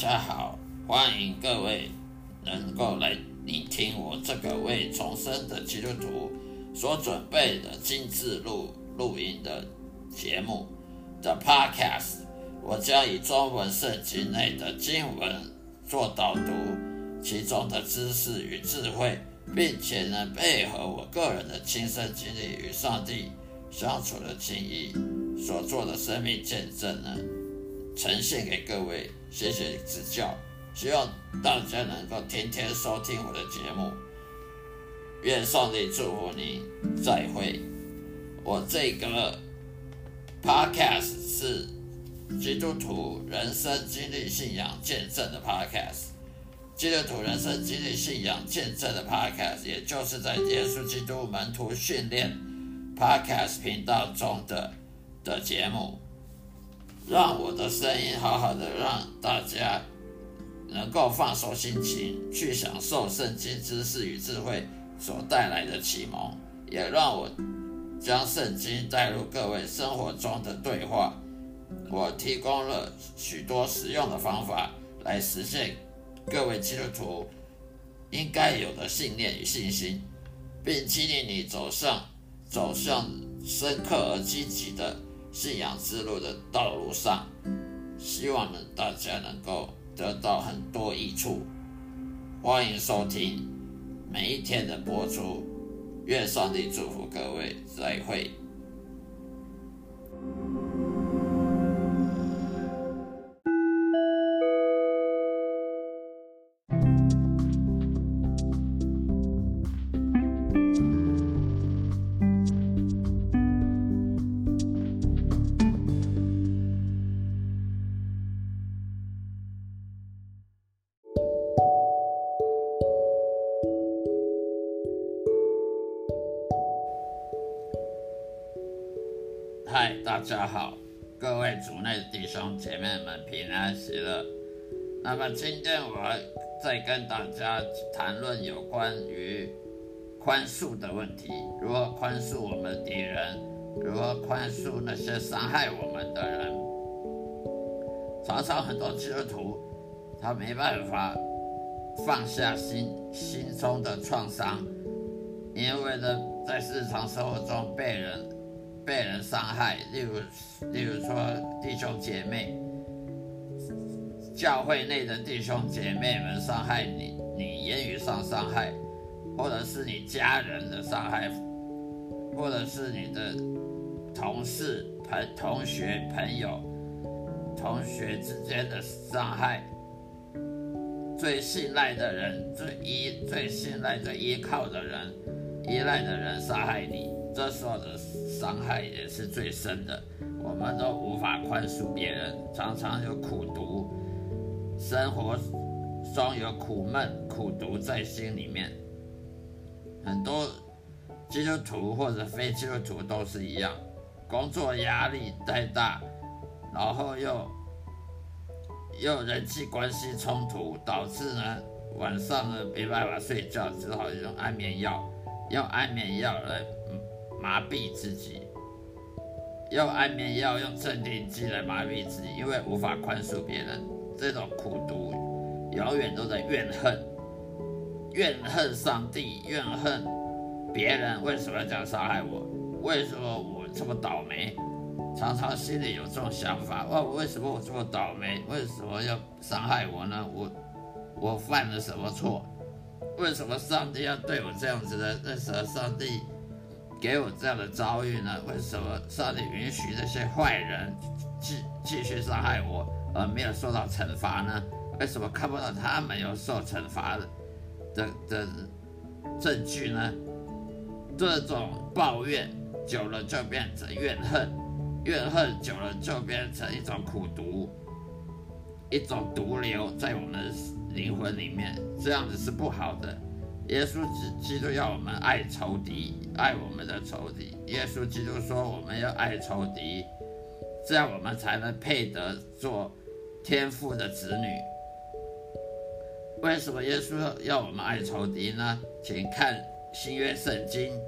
大家好，欢迎各位能够来聆听我这个为重生的基督徒所准备的精致录录音的节目的 Podcast。我将以中文圣经内的经文做导读，其中的知识与智慧，并且呢配合我个人的亲身经历与上帝相处的经历所做的生命见证呢。呈现给各位，谢谢指教，希望大家能够天天收听我的节目，愿上帝祝福你，再会。我这个 podcast 是基督徒人生经历信仰见证的 podcast，基督徒人生经历信仰见证的 podcast，也就是在耶稣基督门徒训练 podcast 频道中的的节目。让我的声音好好的，让大家能够放松心情，去享受圣经知识与智慧所带来的启蒙，也让我将圣经带入各位生活中的对话。我提供了许多实用的方法来实现各位基督徒应该有的信念与信心，并激励你走上走向深刻而积极的。信仰之路的道路上，希望呢大家能够得到很多益处。欢迎收听每一天的播出，愿上帝祝福各位，再会。大家好，各位族内弟兄姐妹们平安喜乐。那么今天我再跟大家谈论有关于宽恕的问题，如何宽恕我们敌人，如何宽恕那些伤害我们的人。常常很多基督徒他没办法放下心心中的创伤，因为呢，在日常生活中被人。被人伤害，例如，例如说弟兄姐妹，教会内的弟兄姐妹们伤害你，你言语上伤害，或者是你家人的伤害，或者是你的同事、朋、同学、朋友、同学之间的伤害，最信赖的人、最依、最信赖、最依靠的人、依赖的人伤害你。这时候的伤害也是最深的，我们都无法宽恕别人，常常有苦毒，生活中有苦闷、苦毒在心里面。很多基督徒或者非基督徒都是一样，工作压力太大，然后又又人际关系冲突，导致呢晚上呢没办法睡觉，只好用安眠药，用安眠药来。麻痹自己，用安眠药、用镇定剂来麻痹自己，因为无法宽恕别人。这种苦毒，永远都在怨恨，怨恨上帝，怨恨别人为什么要这样伤害我？为什么我这么倒霉？常常心里有这种想法：哇，为什么我这么倒霉？为什么要伤害我呢？我我犯了什么错？为什么上帝要对我这样子的？那什么上帝？给我这样的遭遇呢？为什么上帝允许那些坏人继继续伤害我，而没有受到惩罚呢？为什么看不到他们有受惩罚的的的证据呢？这种抱怨久了就变成怨恨，怨恨久了就变成一种苦毒，一种毒瘤在我们灵魂里面，这样子是不好的。耶稣基督要我们爱仇敌，爱我们的仇敌。耶稣基督说我们要爱仇敌，这样我们才能配得做天父的子女。为什么耶稣要我们爱仇敌呢？请看新约圣经，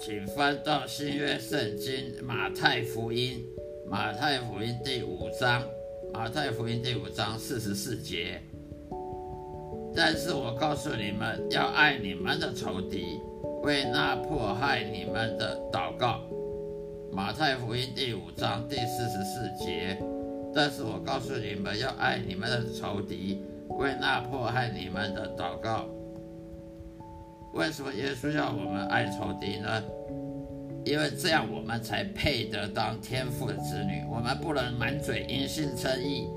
请翻到新约圣经马太福音马太福音第五章，马太福音第五章四十四节。但是我告诉你们，要爱你们的仇敌，为那迫害你们的祷告。马太福音第五章第四十四节。但是我告诉你们，要爱你们的仇敌，为那迫害你们的祷告。为什么耶稣要我们爱仇敌呢？因为这样我们才配得当天父的子女。我们不能满嘴因信称义，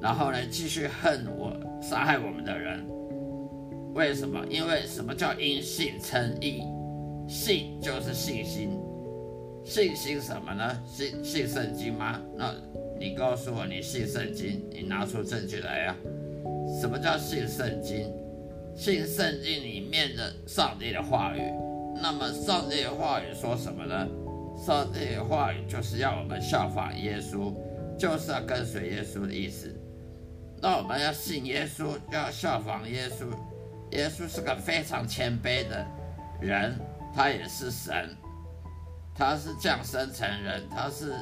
然后呢继续恨我杀害我们的人。为什么？因为什么叫因信称义？信就是信心，信心什么呢？信信圣经吗？那你告诉我，你信圣经？你拿出证据来呀！什么叫信圣经？信圣经里面的上帝的话语。那么上帝的话语说什么呢？上帝的话语就是要我们效仿耶稣，就是要跟随耶稣的意思。那我们要信耶稣，要效仿耶稣。耶稣是个非常谦卑的人，他也是神，他是降生成人，他是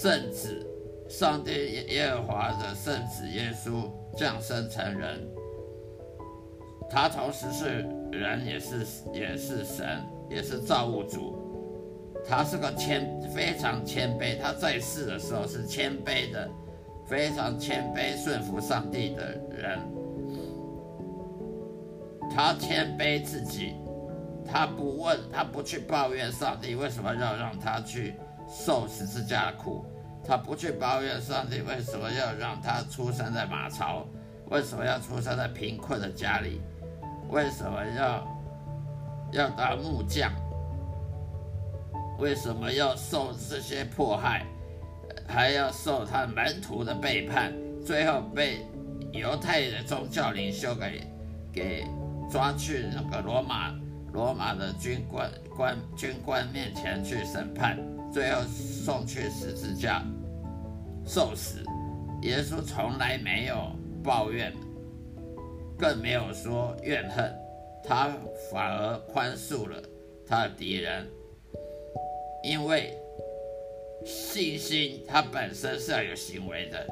圣子，上帝耶和华的圣子耶稣降生成人，他同时是人，也是也是神，也是造物主。他是个谦非常谦卑，他在世的时候是谦卑的，非常谦卑顺服上帝的人。他谦卑自己，他不问，他不去抱怨上帝为什么要让他去受十字架的苦，他不去抱怨上帝为什么要让他出生在马槽，为什么要出生在贫困的家里，为什么要要当木匠，为什么要受这些迫害，还要受他门徒的背叛，最后被犹太的宗教领袖给给。抓去那个罗马罗马的军官官军官面前去审判，最后送去十字架受死。耶稣从来没有抱怨，更没有说怨恨，他反而宽恕了他的敌人，因为信心它本身是要有行为的。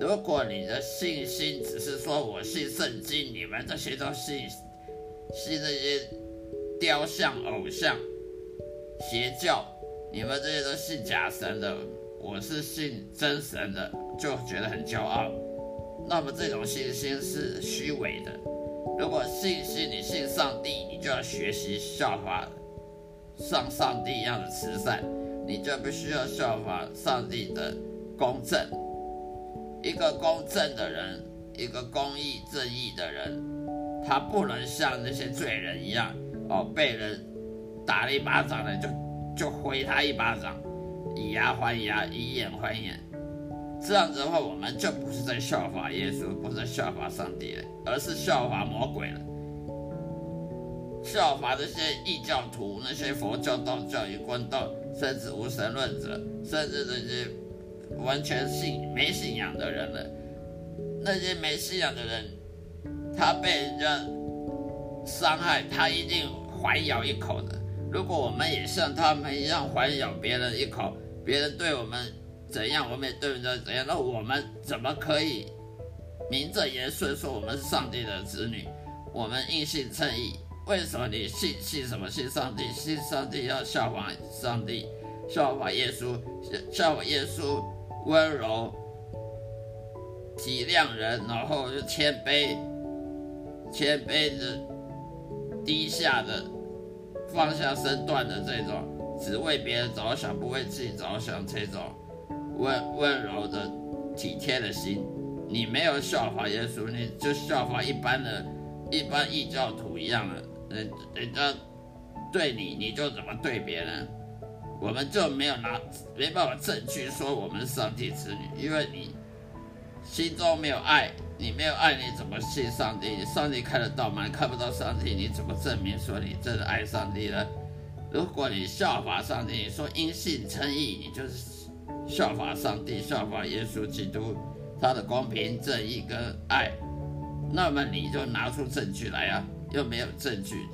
如果你的信心只是说我信圣经，你们这些都信信那些雕像、偶像、邪教，你们这些都信假神的，我是信真神的，就觉得很骄傲。那么这种信心是虚伪的。如果信心你信上帝，你就要学习效法像上帝一样的慈善，你就必须要效法上帝的公正。一个公正的人，一个公义正义的人，他不能像那些罪人一样，哦，被人打了一巴掌了就就回他一巴掌，以牙还牙，以眼还眼。这样子的话，我们就不是在效法耶稣，不是在效法上帝了，而是效法魔鬼了，效法这些异教徒、那些佛教、道教、与光道，甚至无神论者，甚至这些。完全信没信仰的人了，那些没信仰的人，他被人家伤害，他一定还咬一口的。如果我们也像他们一样还咬别人一口，别人对我们怎样，我们也对人家怎样，那我们怎么可以名正言顺说我们是上帝的子女？我们应信称义？为什么你信信什么？信上帝？信上帝要效仿上帝，效仿耶稣，效仿耶稣。温柔、体谅人，然后就谦卑、谦卑的、低下的、放下身段的这种，只为别人着想，不为自己着想这种温温柔的、体贴的心，你没有效法耶稣，你就效法一般的、一般异教徒一样的，人人家对你，你就怎么对别人。我们就没有拿没办法证据说我们是上帝子女，因为你心中没有爱，你没有爱，你怎么信上帝？上帝看得到吗？看不到上帝，你怎么证明说你真的爱上帝呢？如果你效法上帝，你说因信称义，你就是效法上帝，效法耶稣基督，他的公平正义跟爱，那么你就拿出证据来啊！又没有证据，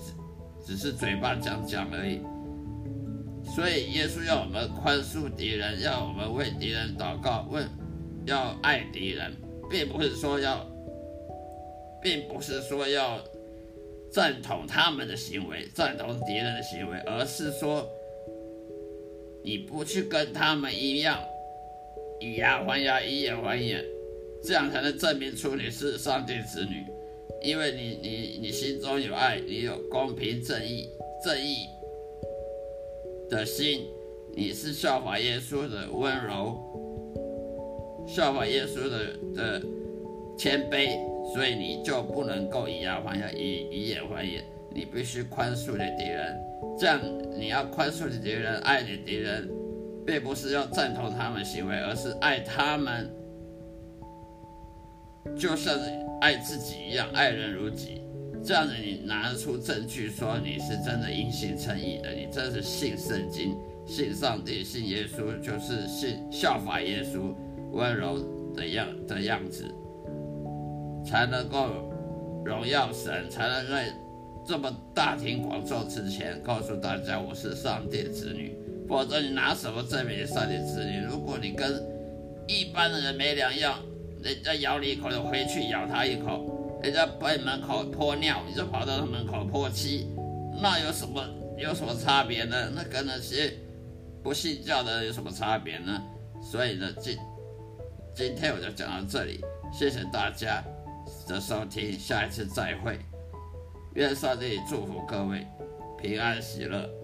只是嘴巴讲讲而已。所以耶稣要我们宽恕敌人，要我们为敌人祷告，问要爱敌人，并不是说要，并不是说要赞同他们的行为，赞同敌人的行为，而是说你不去跟他们一样以牙还牙，以眼还眼，这样才能证明出你是上帝子女，因为你你你心中有爱，你有公平正义正义。的心，你是效法耶稣的温柔，效法耶稣的的谦卑，所以你就不能够以牙还牙，以以眼还眼，你必须宽恕的敌人。这样，你要宽恕你敌人，爱你敌人，并不是要赞同他们行为，而是爱他们，就像爱自己一样，爱人如己。这样子，你拿出证据说你是真的因信称义的，你真是信圣经、信上帝、信耶稣，就是信效法耶稣温柔的样的样子，才能够荣耀神，才能够这么大庭广众之前告诉大家我是上帝子女。否则，你拿什么证明你上帝子女？如果你跟一般的人没两样，人家咬你一口，就回去咬他一口。人家在门口泼尿，你就跑到他门口泼漆，那有什么有什么差别呢？那跟那些不信教的有什么差别呢？所以呢，今今天我就讲到这里，谢谢大家的收听，下一次再会，愿上帝祝福各位平安喜乐。